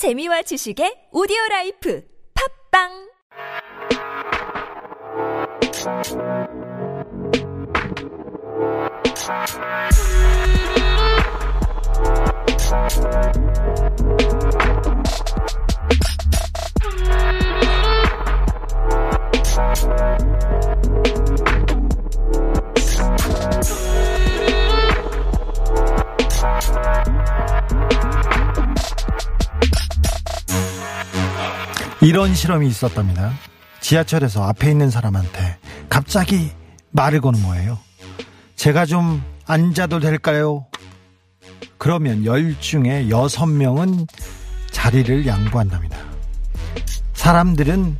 재미와 지식의 오디오 라이프 팝빵 이런 실험이 있었답니다. 지하철에서 앞에 있는 사람한테 갑자기 말을 거는 거예요. 제가 좀 앉아도 될까요? 그러면 열 중에 여섯 명은 자리를 양보한답니다. 사람들은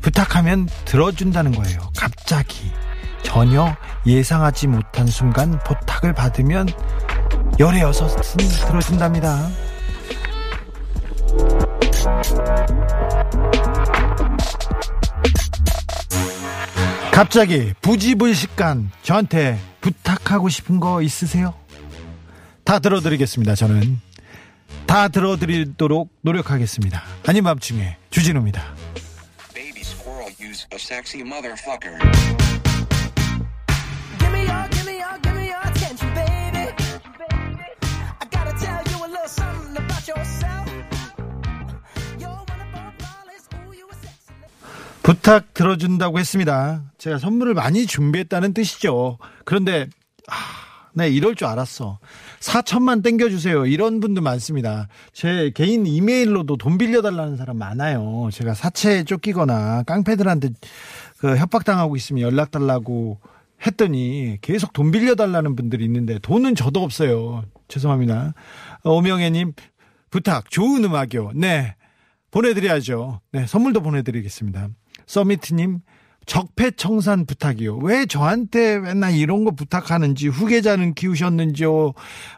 부탁하면 들어준다는 거예요. 갑자기 전혀 예상하지 못한 순간 부탁을 받으면 열의 여섯은 들어준답니다. 갑자기 부지불식간 저한테 부탁하고 싶은 거 있으세요? 다 들어드리겠습니다. 저는 다 들어드리도록 노력하겠습니다. 아닌 밤중에 주진우입니다. Baby squirrel use a sexy motherfucker. Give me your, give me your, give me 부탁 들어준다고 했습니다. 제가 선물을 많이 준비했다는 뜻이죠. 그런데 아, 네 이럴 줄 알았어. 4천만 땡겨주세요. 이런 분도 많습니다. 제 개인 이메일로도 돈 빌려달라는 사람 많아요. 제가 사채에 쫓기거나 깡패들한테 그 협박당하고 있으면 연락 달라고 했더니 계속 돈 빌려달라는 분들이 있는데 돈은 저도 없어요. 죄송합니다. 어, 오명애님 부탁 좋은 음악이요. 네 보내드려야죠. 네 선물도 보내드리겠습니다. 서미트님 적폐청산 부탁이요. 왜 저한테 맨날 이런 거 부탁하는지 후계자는 키우셨는지요.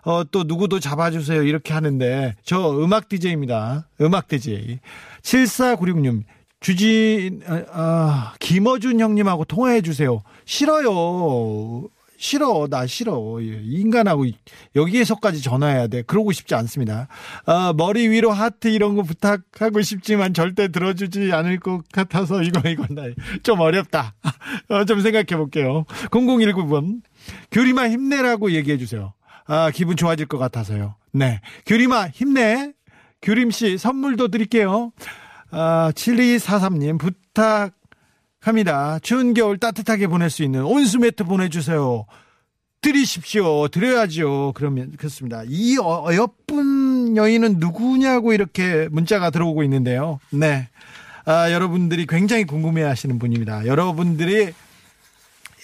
어, 또 누구도 잡아주세요. 이렇게 하는데 저 음악 DJ입니다. 음악 DJ. 7496님 주진 어, 어, 김어준 형님하고 통화해 주세요. 싫어요. 싫어, 나 싫어. 이 인간하고 여기에서까지 전화해야 돼. 그러고 싶지 않습니다. 아, 머리 위로 하트 이런 거 부탁하고 싶지만 절대 들어주지 않을 것 같아서 이거, 이거, 나좀 어렵다. 어, 좀 생각해 볼게요. 0019번. 규리마 힘내라고 얘기해 주세요. 아, 기분 좋아질 것 같아서요. 네. 규리마 힘내. 규림씨 선물도 드릴게요. 아, 7243님 부탁 합니다. 추운 겨울 따뜻하게 보낼 수 있는 온수 매트 보내주세요. 드리십시오. 드려야죠. 그러면 그렇습니다. 이 어- 어여쁜 여인은 누구냐고 이렇게 문자가 들어오고 있는데요. 네. 아, 여러분들이 굉장히 궁금해 하시는 분입니다. 여러분들이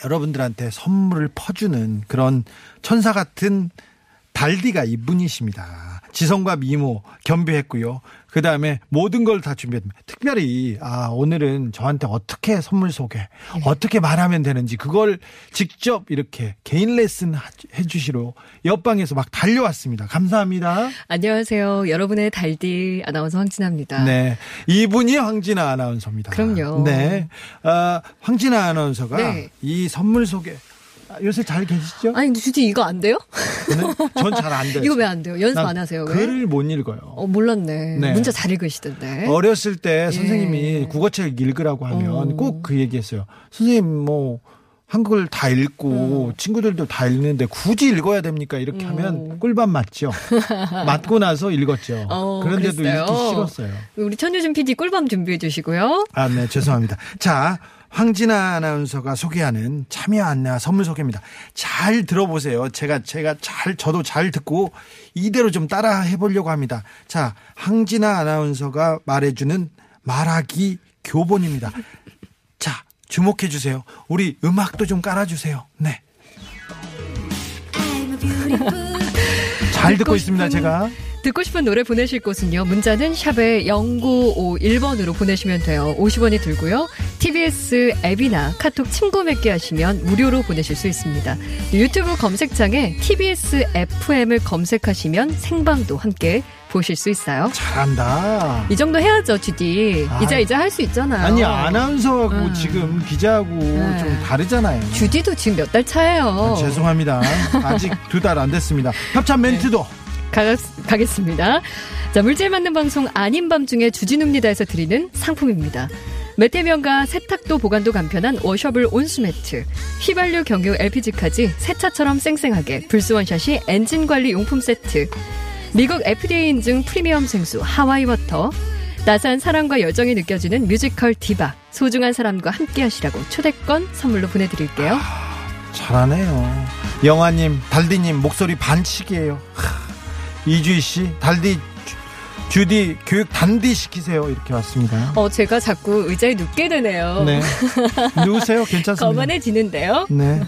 여러분들한테 선물을 퍼주는 그런 천사 같은 달디가 이분이십니다. 지성과 미모 겸비했고요. 그 다음에 모든 걸 다 준비했습니다. 특별히 아 오늘은 저한테 어떻게 선물 소개, 어떻게 말하면 되는지 그걸 직접 이렇게 개인 레슨 하- 해주시러 옆방에서 막 달려왔습니다. 감사합니다. 안녕하세요. 여러분의 달디 아나운서 황진아입니다. 네, 이분이 황진아 아나운서입니다. 그럼요. 네, 아, 황진아 아나운서가 네. 이 선물 소개 아, 요새 잘 계시죠? 아니, 근데 주디 이거 안 돼요? 전잘 안 돼요. 이거 왜 안 돼요? 연습 난안 하세요? 왜? 글을 못 읽어요. 어, 몰랐네. 네. 문자 잘 읽으시던데. 어렸을 때 예. 선생님이 국어책 읽으라고 하면 어. 꼭그 얘기했어요. 선생님 뭐 한국을 다 읽고 친구들도 다 읽는데 굳이 읽어야 됩니까? 이렇게 하면 꿀밤 맞죠. 맞고 나서 읽었죠. 어, 그런데도 그랬어요? 읽기 싫었어요. 우리 천유진 PD 꿀밤 준비해 주시고요. 아, 네, 죄송합니다. 자, 황진아 아나운서가 소개하는 참여 안내와 선물 소개입니다. 잘 들어보세요. 제가, 제가 잘, 저도 잘 듣고 이대로 좀 따라 해보려고 합니다. 자, 황진아 아나운서가 말해주는 말하기 교본입니다. 자, 주목해 주세요. 우리 음악도 좀 깔아주세요. 네. 잘 듣고 있습니다, 제가. 듣고 싶은 노래 보내실 곳은요. 문자는 샵에 0951번으로 보내시면 돼요. 50원이 들고요. TBS 앱이나 카톡 친구 맺기 하시면 무료로 보내실 수 있습니다. 유튜브 검색창에 TBS FM을 검색하시면 생방도 함께 보실 수 있어요. 잘한다. 이 정도 해야죠, GD. 아. 이제 이제 할 수 있잖아요. 아니, 아나운서하고 음. 지금 기자하고 네. 좀 다르잖아요. 주디도 지금 몇 달 차예요. 아, 죄송합니다. 아직 두 달 안 됐습니다. 협찬 멘트도 가, 가겠습니다. 자, 물질 맞는 방송 아닌 밤중에 주진우입니다에서 드리는 상품입니다. 매태면과 세탁도 보관도 간편한 washable 온수매트, 휘발유 경유 LPG까지 세차처럼 쌩쌩하게 불스원샷이 엔진 관리 용품 세트, 미국 FDA 인증 프리미엄 생수 하와이 워터, 따스한 사랑과 열정이 느껴지는 뮤지컬 디바, 소중한 사람과 함께 하시라고 초대권 선물로 보내드릴게요. 잘하네요. 영화님, 달디님 목소리 반칙이에요. 하, 이주희 씨, 달디, 주- 주디 교육 단디 시키세요. 이렇게 왔습니다. 어, 제가 자꾸 의자에 눕게 되네요. 네. 누우세요. 괜찮습니다. 거만해지는데요. 네.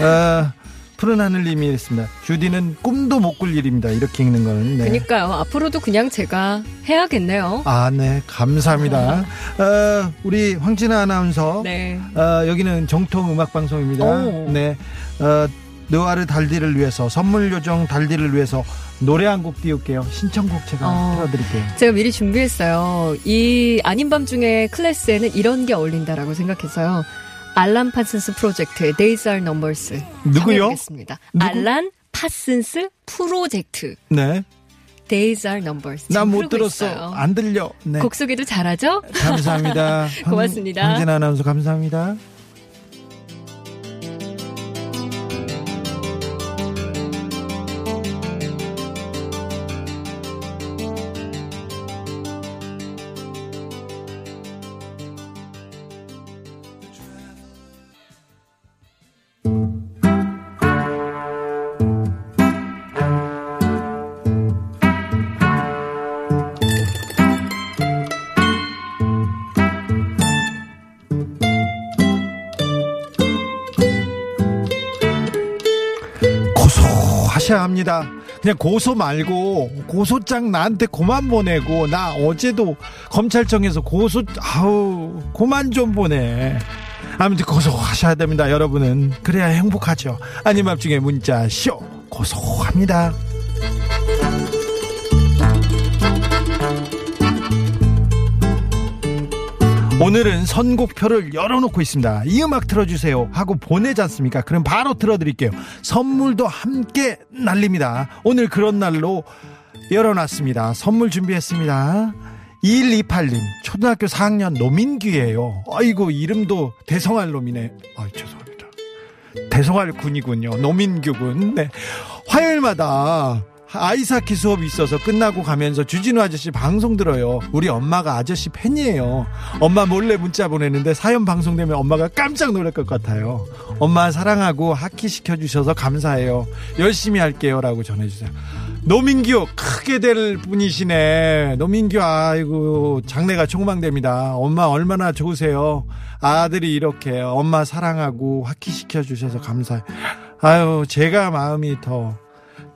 어, 푸른 하늘님이 했습니다. 주디는 꿈도 못 꿀 일입니다. 이렇게 읽는 거는. 네. 그니까요. 앞으로도 그냥 제가 해야겠네요. 아, 네. 감사합니다. 어, 우리 황진아 아나운서. 네. 어, 여기는 정통 음악 방송입니다. 오. 네. 어, 느와르 달디를 위해서 선물 요정 달디를 위해서 노래 한 곡 띄울게요. 신청곡 제가 어. 틀어드릴게요. 제가 미리 준비했어요. 이 아닌 밤 중에 클래스에는 이런 게 어울린다라고 생각해서요. 알란 파슨스 프로젝트의 Days Are Numbers. 누구요? 누구? 알란 파슨스 프로젝트 네. Days Are Numbers. 나 못 들었어. 있어요. 안 들려. 네. 곡 소개도 잘하죠? 감사합니다. 황- 고맙습니다. 황진아 아나운서 감사합니다. 고소하셔야 합니다. 그냥 고소 말고 고소장 나한테 고만 보내고 나 어제도 검찰청에서 고소 아우 고만 좀 보내. 아무튼 고소하셔야 됩니다, 여러분은 그래야 행복하죠. 아님 앞중에 문자 쇼 고소합니다. 오늘은 선곡표를 열어놓고 있습니다. 이 음악 틀어주세요 하고 보내지 않습니까? 그럼 바로 틀어드릴게요. 선물도 함께 날립니다. 오늘 그런 날로 열어놨습니다. 선물 준비했습니다. 2128님, 초등학교 4학년 노민규예요. 아이고, 이름도 대성할 놈이네. 아 죄송합니다. 대성할 군이군요. 노민규 군. 네. 화요일마다 아이스하키 수업이 있어서 끝나고 가면서 주진우 아저씨 방송 들어요. 우리 엄마가 아저씨 팬이에요. 엄마 몰래 문자 보내는데 사연 방송되면 엄마가 깜짝 놀랄 것 같아요. 엄마 사랑하고 하키 시켜주셔서 감사해요. 열심히 할게요. 라고 전해주세요. 노민규 크게 될 분이시네. 노민규 아이고 장래가 촉망됩니다. 엄마 얼마나 좋으세요. 아들이 이렇게 엄마 사랑하고 하키 시켜주셔서 감사해요. 아유 제가 마음이 더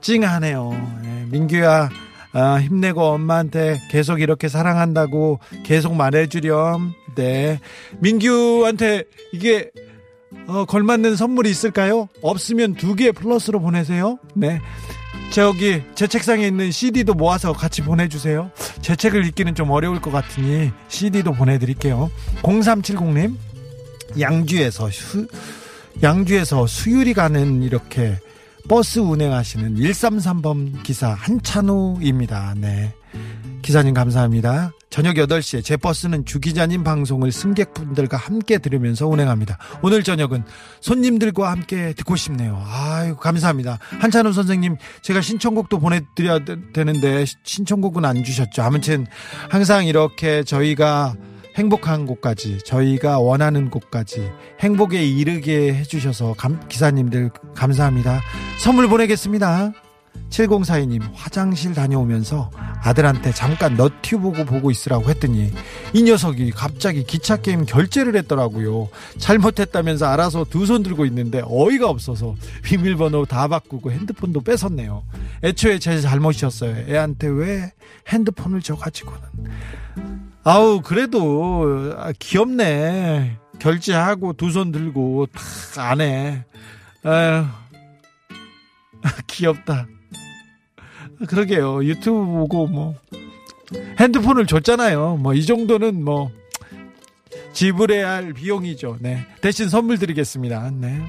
찡하네요. 예, 민규야, 아, 힘내고 엄마한테 계속 이렇게 사랑한다고 계속 말해주렴. 네. 민규한테 이게, 어, 걸맞는 선물이 있을까요? 없으면 두 개 플러스로 보내세요. 네. 저기, 제 책상에 있는 CD도 모아서 같이 보내주세요. 제 책을 읽기는 좀 어려울 것 같으니 CD도 보내드릴게요. 0370님, 양주에서 수, 양주에서 수유리 가는 이렇게 버스 운행하시는 133번 기사 한찬우입니다. 네. 기사님 감사합니다. 저녁 8시에 제 버스는 주 기자님 방송을 승객분들과 함께 들으면서 운행합니다. 오늘 저녁은 손님들과 함께 듣고 싶네요. 아유, 감사합니다. 한찬우 선생님, 제가 신청곡도 보내드려야 되- 되는데 신청곡은 안 주셨죠. 아무튼 항상 이렇게 저희가 행복한 곳까지 저희가 원하는 곳까지 행복에 이르게 해주셔서 감- 기사님들 감사합니다. 선물 보내겠습니다. 7042님 화장실 다녀오면서 아들한테 잠깐 너튜브 보고 있으라고 했더니 이 녀석이 갑자기 기차 게임 결제를 했더라고요. 잘못했다면서 알아서 두 손 들고 있는데 어이가 없어서 비밀번호 다 바꾸고 핸드폰도 뺏었네요. 애초에 제 잘못이었어요. 애한테 왜 핸드폰을 줘가지고는 아우 그래도 아, 귀엽네. 결제하고 두 손 들고 탁 안해 아유 귀엽다. 그러게요. 유튜브 보고 뭐 핸드폰을 줬잖아요. 뭐 이 정도는 뭐 지불해야 할 비용이죠. 네. 대신 선물 드리겠습니다. 네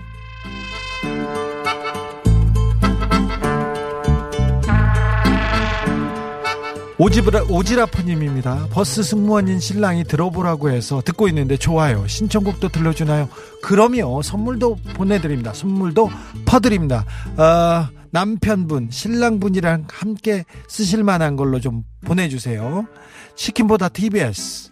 오지브라, 오지라프님입니다. 버스 승무원인 신랑이 들어보라고 해서 듣고 있는데 좋아요. 신청곡도 들려주나요? 그럼요. 선물도 보내드립니다. 선물도 퍼드립니다. 어, 남편분, 신랑분이랑 함께 쓰실 만한 걸로 좀 보내주세요. 치킨보다 TBS.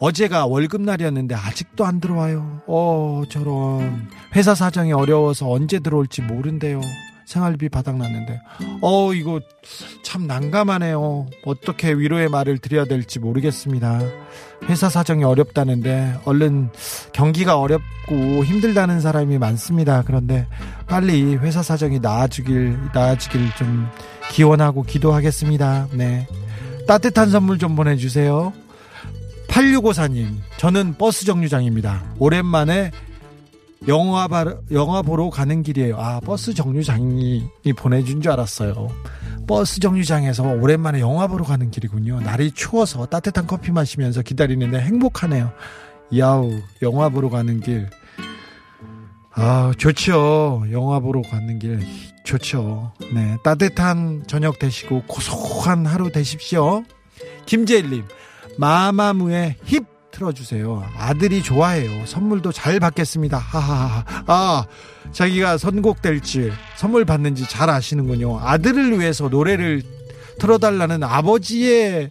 어제가 월급날이었는데 아직도 안 들어와요. 어, 저런. 회사 사정이 어려워서 언제 들어올지 모른대요. 생활비 바닥났는데. 어, 이거 참 난감하네요. 어떻게 위로의 말을 드려야 될지 모르겠습니다. 회사 사정이 어렵다는데 얼른 경기가 어렵고 힘들다는 사람이 많습니다. 그런데 빨리 회사 사정이 나아지길, 나아지길 좀 기원하고 기도하겠습니다. 네. 따뜻한 선물 좀 보내 주세요. 8654님, 저는 버스 정류장입니다. 오랜만에 영화, 바, 영화 보러 가는 길이에요. 아, 버스 정류장이 보내준 줄 알았어요. 버스 정류장에서 오랜만에 영화 보러 가는 길이군요. 날이 추워서 따뜻한 커피 마시면서 기다리는데 행복하네요. 야우, 영화 보러 가는 길. 아, 좋죠. 영화 보러 가는 길. 좋죠. 네. 따뜻한 저녁 되시고 고소한 하루 되십시오. 김재일님, 마마무의 힙 틀어주세요. 아들이 좋아해요. 선물도 잘 받겠습니다. 하하하. 아, 자기가 선곡될지 선물 받는지 잘 아시는군요. 아들을 위해서 노래를 틀어달라는 아버지의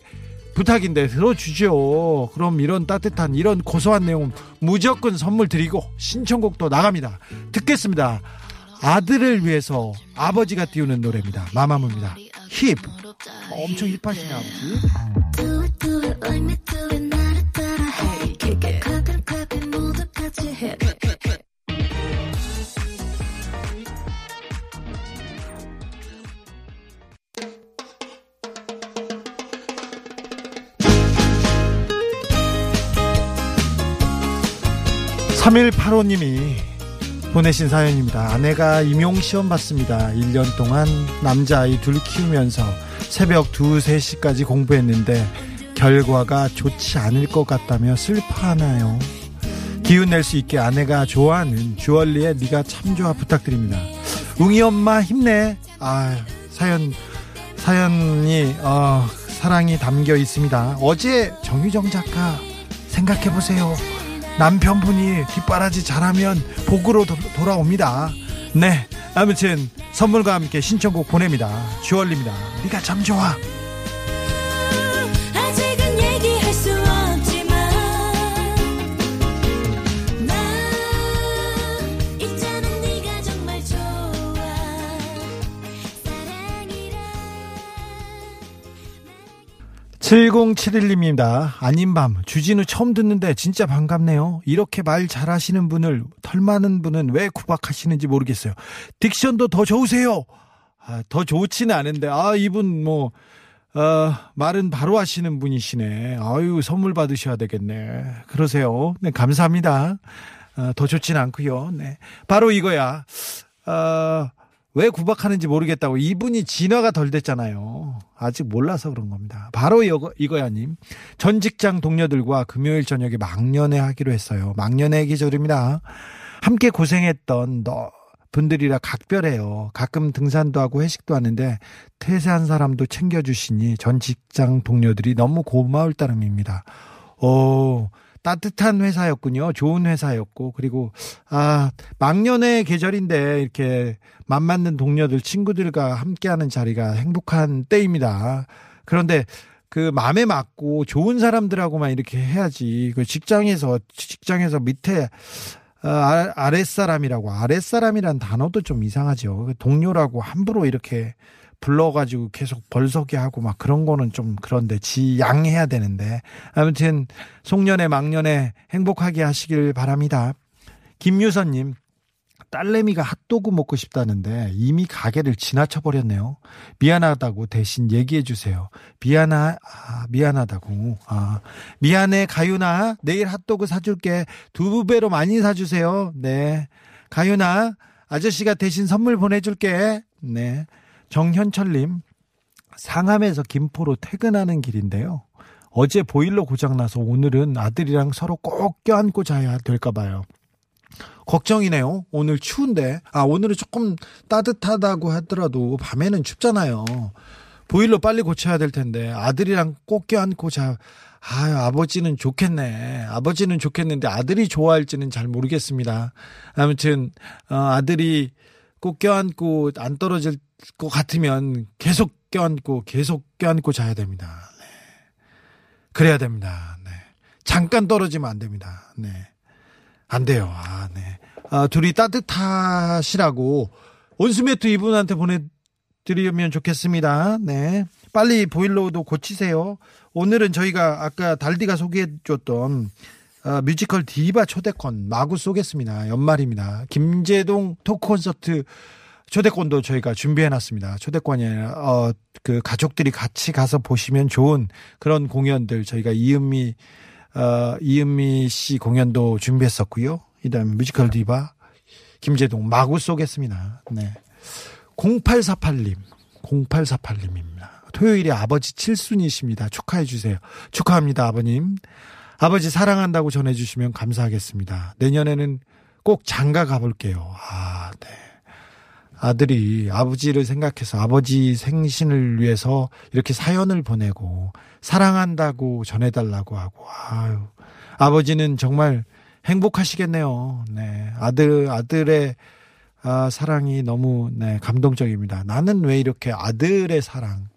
부탁인데 들어주죠. 그럼 이런 따뜻한 이런 고소한 내용 무조건 선물 드리고 신청곡도 나갑니다. 듣겠습니다. 아들을 위해서 아버지가 띄우는 노래입니다. 마마무입니다. 힙. 엄청 힙하시네 아버지. It, clap it, 모두 같이 해. 3185님이 보내신 사연입니다. 아내가 임용시험 봤습니다. 1년 동안 남자아이 둘 키우면서 새벽 2, 3시까지 공부했는데 결과가 좋지 않을 것 같다며 슬퍼하나요? 기운 낼 수 있게 아내가 좋아하는 주얼리의 네가 참 좋아 부탁드립니다. 웅이 엄마 힘내. 아 사연 사연이 어, 사랑이 담겨 있습니다. 어제 정유정 작가 생각해 보세요. 남편분이 뒷바라지 잘하면 복으로 도- 돌아옵니다. 네, 아무튼 선물과 함께 신청곡 보냅니다. 주얼리입니다. 네가 참 좋아. 7071님입니다. 아닌 밤 주진우 처음 듣는데 진짜 반갑네요. 이렇게 말 잘하시는 분을 털 많은 분은 왜 구박하시는지 모르겠어요. 딕션도 더 좋으세요. 아, 더 좋지는 않은데 아 이분 뭐 어, 말은 바로 하시는 분이시네. 아유 선물 받으셔야 되겠네. 그러세요. 네 감사합니다. 어, 더 좋지는 않고요. 네 바로 이거야. 어, 왜 구박하는지 모르겠다고 이분이 진화가 덜 됐잖아요. 아직 몰라서 그런 겁니다. 바로 이거, 이거야님. 전 직장 동료들과 금요일 저녁에 망년회 하기로 했어요. 망년회 계절입니다. 함께 고생했던 너 분들이라 각별해요. 가끔 등산도 하고 회식도 하는데 퇴사한 사람도 챙겨주시니 전 직장 동료들이 너무 고마울 따름입니다. 오, 따뜻한 회사였군요. 좋은 회사였고, 그리고, 아, 망년의 계절인데, 이렇게, 맘 맞는 동료들, 친구들과 함께하는 자리가 행복한 때입니다. 그런데, 그, 맘에 맞고, 좋은 사람들하고만 이렇게 해야지. 그 직장에서, 직장에서 밑에, 어, 아- 아랫사람이라고, 아랫사람이란 단어도 좀 이상하죠. 그 동료라고 함부로 이렇게 불러가지고 계속 벌서게 하고 막 그런 거는 좀 그런데 지 양해야 되는데 아무튼 송년회 망년회 행복하게 하시길 바랍니다. 김유선님 딸내미가 핫도그 먹고 싶다는데 이미 가게를 지나쳐 버렸네요. 미안하다고 대신 얘기해 주세요. 미안하 아, 미안하다고. 아, 미안해 가윤아. 내일 핫도그 사줄게. 두 배로 많이 사주세요. 네. 가윤아 아저씨가 대신 선물 보내줄게. 네. 정현철님 상암에서 김포로 퇴근하는 길인데요. 어제 보일러 고장나서 오늘은 아들이랑 서로 꼭 껴안고 자야 될까 봐요. 걱정이네요. 오늘 추운데. 아, 오늘은 조금 따뜻하다고 하더라도 밤에는 춥잖아요. 보일러 빨리 고쳐야 될 텐데 아들이랑 꼭 껴안고 자. 아, 아버지는 좋겠네. 아버지는 좋겠는데 아들이 좋아할지는 잘 모르겠습니다. 아무튼 어, 아들이 꼭 껴안고 안 떨어질 것 같으면 계속 껴안고 계속 껴안고 자야 됩니다. 네. 그래야 됩니다. 네. 잠깐 떨어지면 안 됩니다. 네. 안 돼요. 아, 네. 아, 둘이 따뜻하시라고 온수매트 이분한테 보내드리면 좋겠습니다. 네. 빨리 보일러도 고치세요. 오늘은 저희가 아까 달디가 소개해줬던 어, 뮤지컬 디바 초대권 마구 쏘겠습니다. 연말입니다. 김재동 토크 콘서트 초대권도 저희가 준비해놨습니다. 초대권이 어, 그 가족들이 같이 가서 보시면 좋은 그런 공연들 저희가 이은미 어, 이은미 씨 공연도 준비했었고요. 이다음 뮤지컬 디바 김재동 마구 쏘겠습니다. 네. 0848님, 0848님입니다. 토요일에 아버지 칠순이십니다. 축하해 주세요. 축하합니다, 아버님. 아버지 사랑한다고 전해 주시면 감사하겠습니다. 내년에는 꼭 장가 가볼게요. 아, 네. 아들이 아버지를 생각해서 아버지 생신을 위해서 이렇게 사연을 보내고 사랑한다고 전해달라고 하고, 아유. 아버지는 정말 행복하시겠네요. 네. 아들, 아들의 아, 사랑이 너무 네, 감동적입니다. 나는 왜 이렇게 아들의 사랑,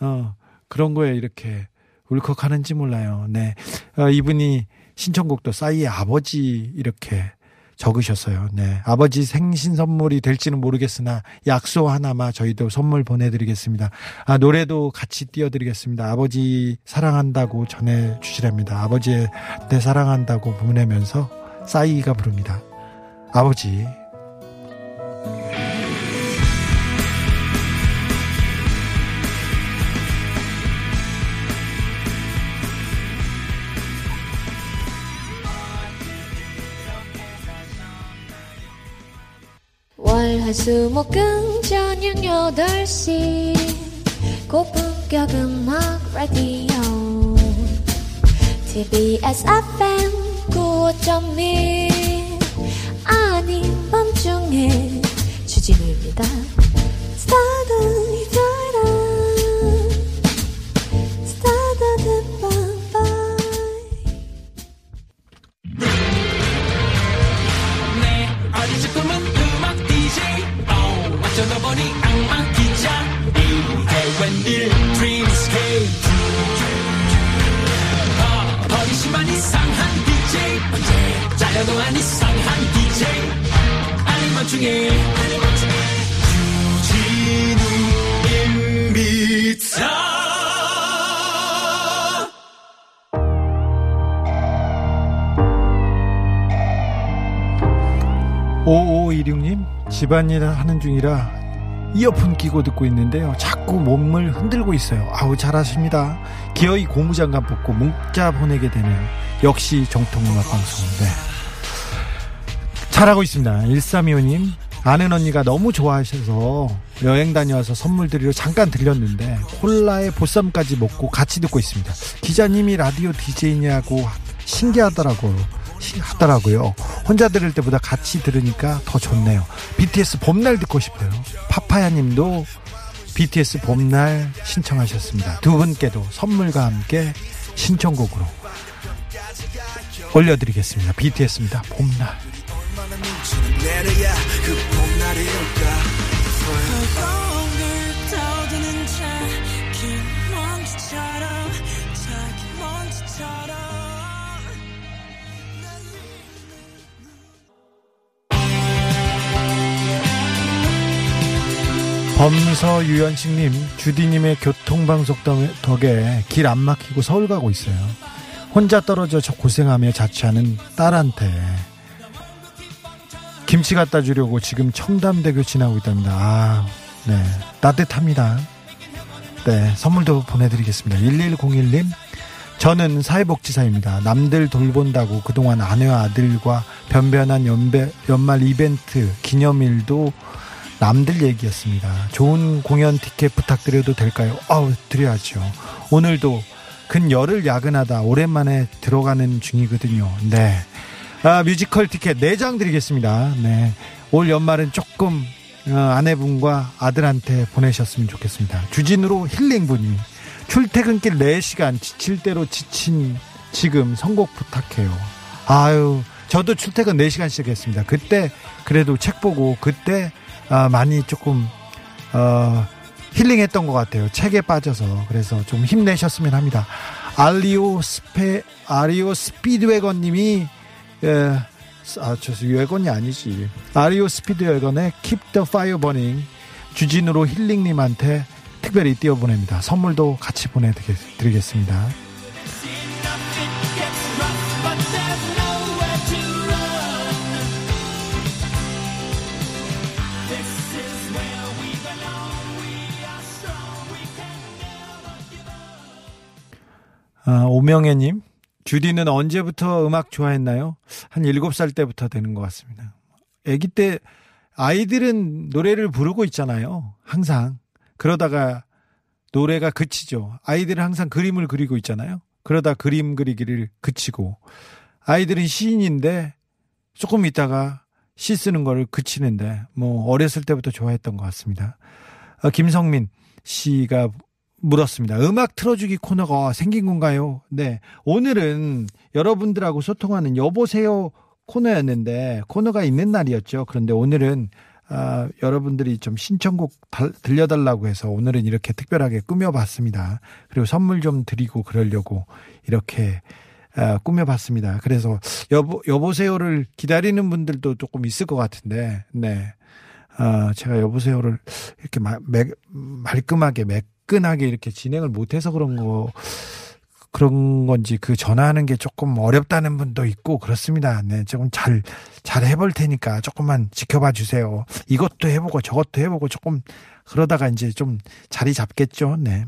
어, 그런 거에 이렇게 울컥하는지 몰라요. 네. 어, 이분이 신청곡도 싸이의 아버지 이렇게 적으셨어요. 네. 아버지 생신 선물이 될지는 모르겠으나 약속 하나마 저희도 선물 보내드리겠습니다. 아, 노래도 같이 띄워드리겠습니다. 아버지 사랑한다고 전해주시랍니다. 아버지의 내 사랑한다고 보내면서 싸이가 부릅니다. 아버지, 월 화 수 목 금 저녁 8시. 고품격 음악 라디오. TBS FM 95.1 아닌 밤중에 주진우입니다. 스타들 집안일 하는 중이라 이어폰 끼고 듣고 있는데요. 자꾸 몸을 흔들고 있어요. 아우, 잘하십니다. 기어이 고무장갑 벗고 문자 보내게 되네요. 역시 정통음악 방송. 네. 잘하고 있습니다. 1325님, 아는 언니가 너무 좋아하셔서 여행 다녀와서 선물 드리러 잠깐 들렸는데 콜라에 보쌈까지 먹고 같이 듣고 있습니다. 기자님이 라디오 DJ냐고 신기하더라고요. 시- 하더라고요. 혼자 들을 때보다 같이 들으니까 더 좋네요. BTS 봄날 듣고 싶어요. 파파야 님도 BTS 봄날 신청하셨습니다. 두 분께도 선물과 함께 신청곡으로 올려드리겠습니다. BTS입니다. 봄날. 범서유연식님, 주디님의 교통방송 덕- 덕에 길 안 막히고 서울 가고 있어요. 혼자 떨어져 저 고생하며 자취하는 딸한테 김치 갖다 주려고 지금 청담대교 지나고 있답니다. 아, 네. 따뜻합니다. 네. 선물도 보내드리겠습니다. 1101님, 저는 사회복지사입니다. 남들 돌본다고 그동안 아내와 아들과 변변한 연배, 연말 이벤트, 기념일도 남들 얘기였습니다. 좋은 공연 티켓 부탁드려도 될까요? 아우, 드려야죠. 오늘도 근 열흘 야근하다 오랜만에 들어가는 중이거든요. 네. 아, 뮤지컬 티켓 4장 드리겠습니다. 네. 올 연말은 조금 어, 아내분과 아들한테 보내셨으면 좋겠습니다. 주진우로 힐링분이 출퇴근길 4시간 지칠 대로 지친 지금 선곡 부탁해요. 아유, 저도 출퇴근 4시간씩 했습니다. 그때 그래도 책 보고 그때 아, 많이 조금 어, 힐링했던 것 같아요. 책에 빠져서 그래서 좀 힘내셨으면 합니다. 알리오 스페 아리오 스피드웨건님이 예, 아, 저 웨건이 아니지. 아리오 스피드웨건의 Keep the Fire Burning 주진우로 힐링님한테 특별히 띄워 보냅니다. 선물도 같이 보내드리겠습니다. 아, 오명애님, 주디는 언제부터 음악 좋아했나요? 한 7살 때부터 되는 것 같습니다. 아기 때 아이들은 노래를 부르고 있잖아요. 항상. 그러다가 노래가 그치죠. 아이들은 항상 그림을 그리고 있잖아요. 그러다 그림 그리기를 그치고 아이들은 시인인데 조금 있다가 시 쓰는 거를 그치는데 뭐 어렸을 때부터 좋아했던 것 같습니다. 어, 김성민 씨가 물었습니다. 음악 틀어주기 코너가 생긴 건가요? 네. 오늘은 여러분들하고 소통하는 여보세요 코너였는데 코너가 있는 날이었죠. 그런데 오늘은 아, 여러분들이 좀 신청곡 달- 들려달라고 해서 오늘은 이렇게 특별하게 꾸며봤습니다. 그리고 선물 좀 드리고 그러려고 이렇게 아, 꾸며봤습니다. 그래서 여보 여보세요를 기다리는 분들도 조금 있을 것 같은데, 네. 아, 제가 여보세요를 이렇게 마, 매, 말끔하게 매 끈하게 이렇게 진행을 못해서 그런 거 그런 건지 그 전화하는 게 조금 어렵다는 분도 있고 그렇습니다. 네, 조금 잘 잘 해볼 테니까 조금만 지켜봐 주세요. 이것도 해보고 저것도 해보고 조금 그러다가 이제 좀 자리 잡겠죠. 네.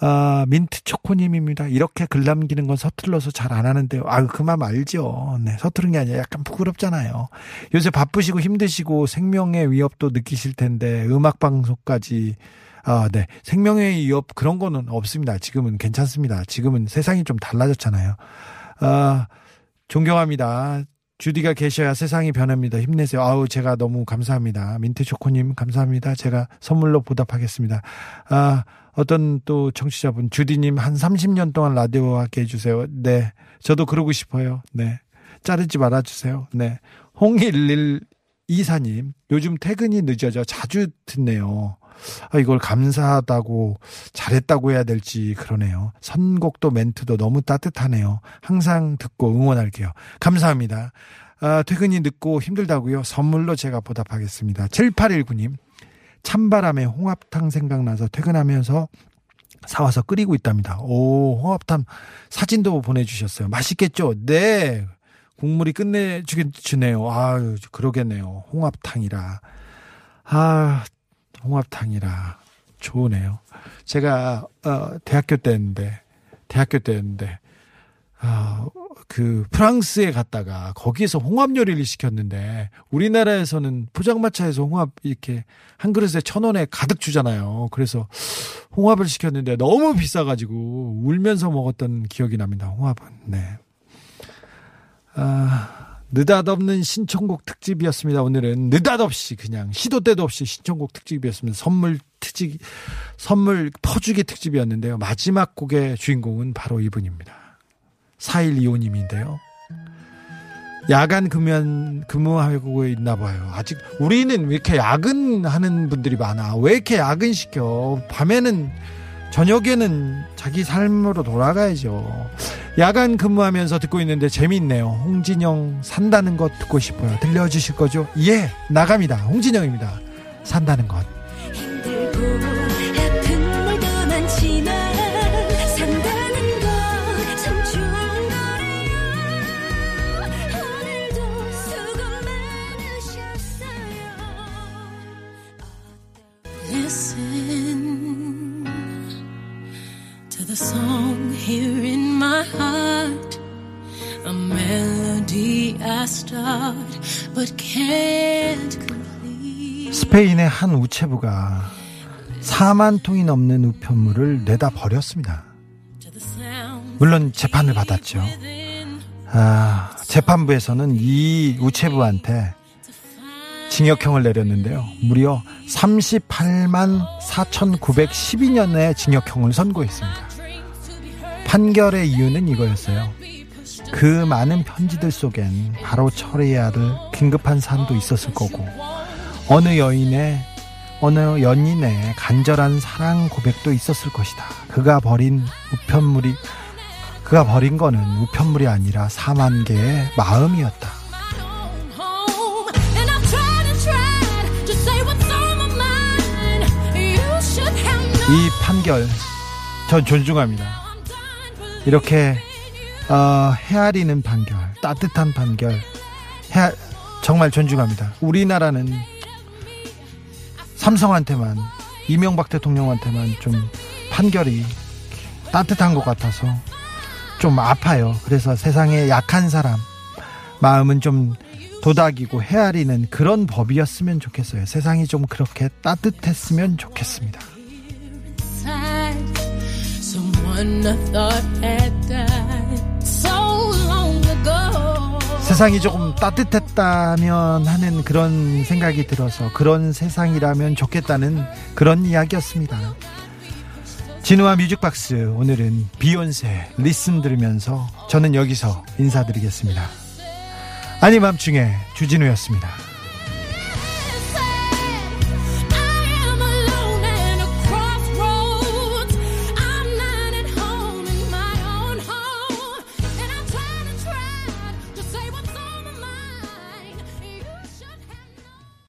아, 민트 초코님입니다. 이렇게 글 남기는 건 서툴러서 잘 안 하는데요. 아, 그 마음 알죠. 네, 서투른 게 아니라 약간 부끄럽잖아요. 요새 바쁘시고 힘드시고 생명의 위협도 느끼실 텐데 음악 방송까지 아, 네. 생명의 위협 그런 거는 없습니다. 지금은 괜찮습니다. 지금은 세상이 좀 달라졌잖아요. 아, 존경합니다. 주디가 계셔야 세상이 변합니다. 힘내세요. 아우, 제가 너무 감사합니다. 민트초코님, 감사합니다. 제가 선물로 보답하겠습니다. 아, 어떤 또 청취자분, 주디님 한 30년 동안 라디오 하게 해주세요. 네. 저도 그러고 싶어요. 네. 자르지 말아주세요. 네. 홍일일 이사님, 요즘 퇴근이 늦어져 자주 듣네요. 아, 이걸 감사하다고 잘했다고 해야 될지 그러네요. 선곡도 멘트도 너무 따뜻하네요. 항상 듣고 응원할게요. 감사합니다. 아, 퇴근이 늦고 힘들다고요. 선물로 제가 보답하겠습니다. 7819님. 찬바람에 홍합탕 생각나서 퇴근하면서 사와서 끓이고 있답니다. 오, 홍합탕 사진도 보내주셨어요. 맛있겠죠? 네. 국물이 끝내주네요. 아유, 그러겠네요. 홍합탕이라. 아, 홍합탕이라. 좋으네요. 제가, 어, 대학교 때였는데, 대학교 때였는데, 아, 그, 프랑스에 갔다가 거기에서 홍합 요리를 시켰는데, 우리나라에서는 포장마차에서 홍합 이렇게 한 그릇에 천 원에 가득 주잖아요. 그래서 홍합을 시켰는데 너무 비싸가지고 울면서 먹었던 기억이 납니다. 홍합은. 네. 아, 느닷없는 신청곡 특집이었습니다. 오늘은 느닷없이 그냥 시도 때도 없이 신청곡 특집이었습니다. 선물 특집, 선물 퍼주기 특집이었는데요. 마지막 곡의 주인공은 바로 이분입니다. 4125님인데요. 야간 근무, 근무하고 있나 봐요. 아직, 우리는 왜 이렇게 야근하는 분들이 많아? 왜 이렇게 야근시켜? 밤에는, 저녁에는 자기 삶으로 돌아가야죠. 야간 근무하면서 듣고 있는데 재미있네요. 홍진영 산다는 것 듣고 싶어요. 들려주실 거죠? 예, 나갑니다. 홍진영입니다. 산다는 것. Heart A melody I start but can't complete 스페인의 한 우체부가 4만 통이 넘는 우편물을 내다 버렸습니다. 물론 재판을 받았죠. 아, 재판부에서는 이 우체부한테 징역형을 내렸는데요. 무려 38만 4,912년의 징역형을 선고했습니다. 판결의 이유는 이거였어요. 그 많은 편지들 속엔 바로 처리해야 할 긴급한 사안도 있었을 거고 어느 여인의 어느 연인의 간절한 사랑 고백도 있었을 것이다. 그가 버린 우편물이 그가 버린 거는 우편물이 아니라 4만 개의 마음이었다. 이 판결 전 존중합니다. 이렇게 어, 헤아리는 판결, 따뜻한 판결, 헤아, 정말 존중합니다. 우리나라는 삼성한테만 이명박 대통령한테만 좀 판결이 따뜻한 것 같아서 좀 아파요. 그래서 세상에 약한 사람 마음은 좀 도닥이고 헤아리는 그런 법이었으면 좋겠어요. 세상이 좀 그렇게 따뜻했으면 좋겠습니다. 세상이 조금 따뜻했다면 하는 그런 생각이 들어서 그런 세상이라면 좋겠다는 그런 이야기였습니다. 진우와 뮤직박스 오늘은 비욘세 리슨 들으면서 저는 여기서 인사드리겠습니다. 아니 밤중에 주진우였습니다.